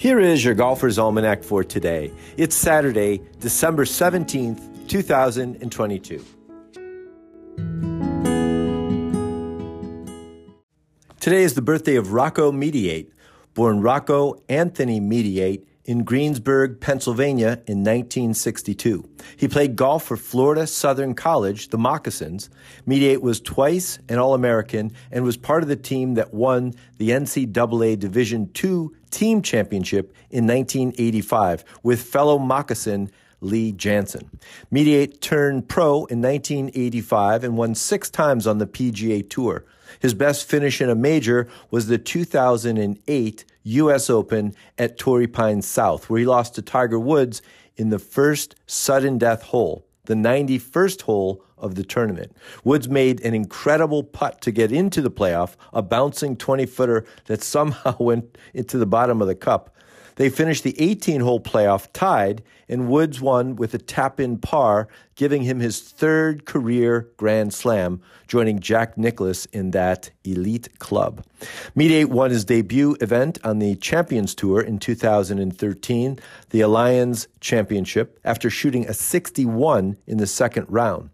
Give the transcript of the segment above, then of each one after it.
Here is your Golfer's Almanac for today. It's Saturday, December 17th, 2022. Today is the birthday of Rocco Mediate, born Rocco Anthony Mediate in Greensburg, Pennsylvania in 1962. He played golf for Florida Southern College, the Moccasins. Mediate was twice an All-American and was part of the team that won the NCAA Division II team championship in 1985 with fellow Moccasin Lee Janzen. Mediate turned pro in 1985 and won six times on the PGA Tour. His best finish in a major was the 2008 U.S. Open at Torrey Pines South, where he lost to Tiger Woods in the first sudden death hole, the 91st hole of the tournament. Woods made an incredible putt to get into the playoff, a bouncing 20 footer that somehow went into the bottom of the cup. They finished the 18 hole playoff tied, and Woods won with a tap in par, giving him his third career Grand Slam, joining Jack Nicklaus in that elite club. Mediate won his debut event on the Champions Tour in 2013, the Allianz Championship, after shooting a 61 in the second round.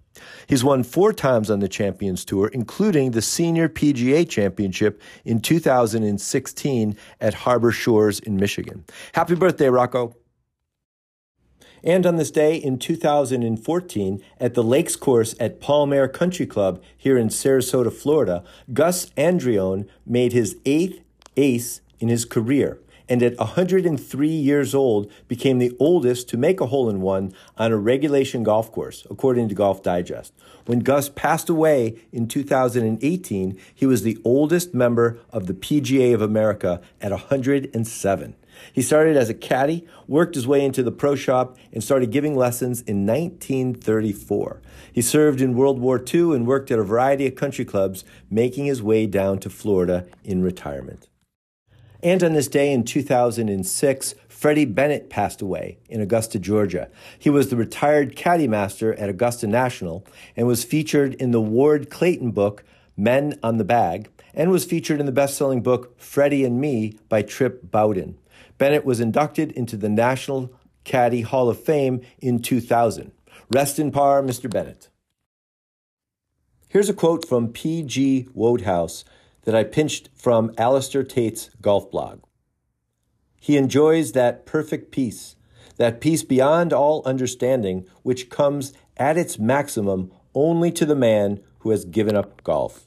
He's won four times on the Champions Tour, including the Senior PGA Championship in 2016 at Harbor Shores in Michigan. Happy birthday, Rocco. And on this day in 2014, at the Lakes Course at Palm Country Club here in Sarasota, Florida, Gus Andreone made his eighth ace in his career and at 103 years old became the oldest to make a hole in one on a regulation golf course, according to Golf Digest. When Gus passed away in 2018, he was the oldest member of the PGA of America at 107. He started as a caddy, worked his way into the pro shop, and started giving lessons in 1934. He served in World War II and worked at a variety of country clubs, making his way down to Florida in retirement. And on this day in 2006, Freddie Bennett passed away in Augusta, Georgia. He was the retired caddy master at Augusta National and was featured in the Ward Clayton book, Men on the Bag, and was featured in the best selling book, Freddie and Me by Tripp Bowden. Bennett was inducted into the National Caddy Hall of Fame in 2000. Rest in par, Mr. Bennett. Here's a quote from P.G. Wodehouse that I pinched from Alistair Tait's golf blog. He enjoys that perfect peace, that peace beyond all understanding, which comes at its maximum only to the man who has given up golf.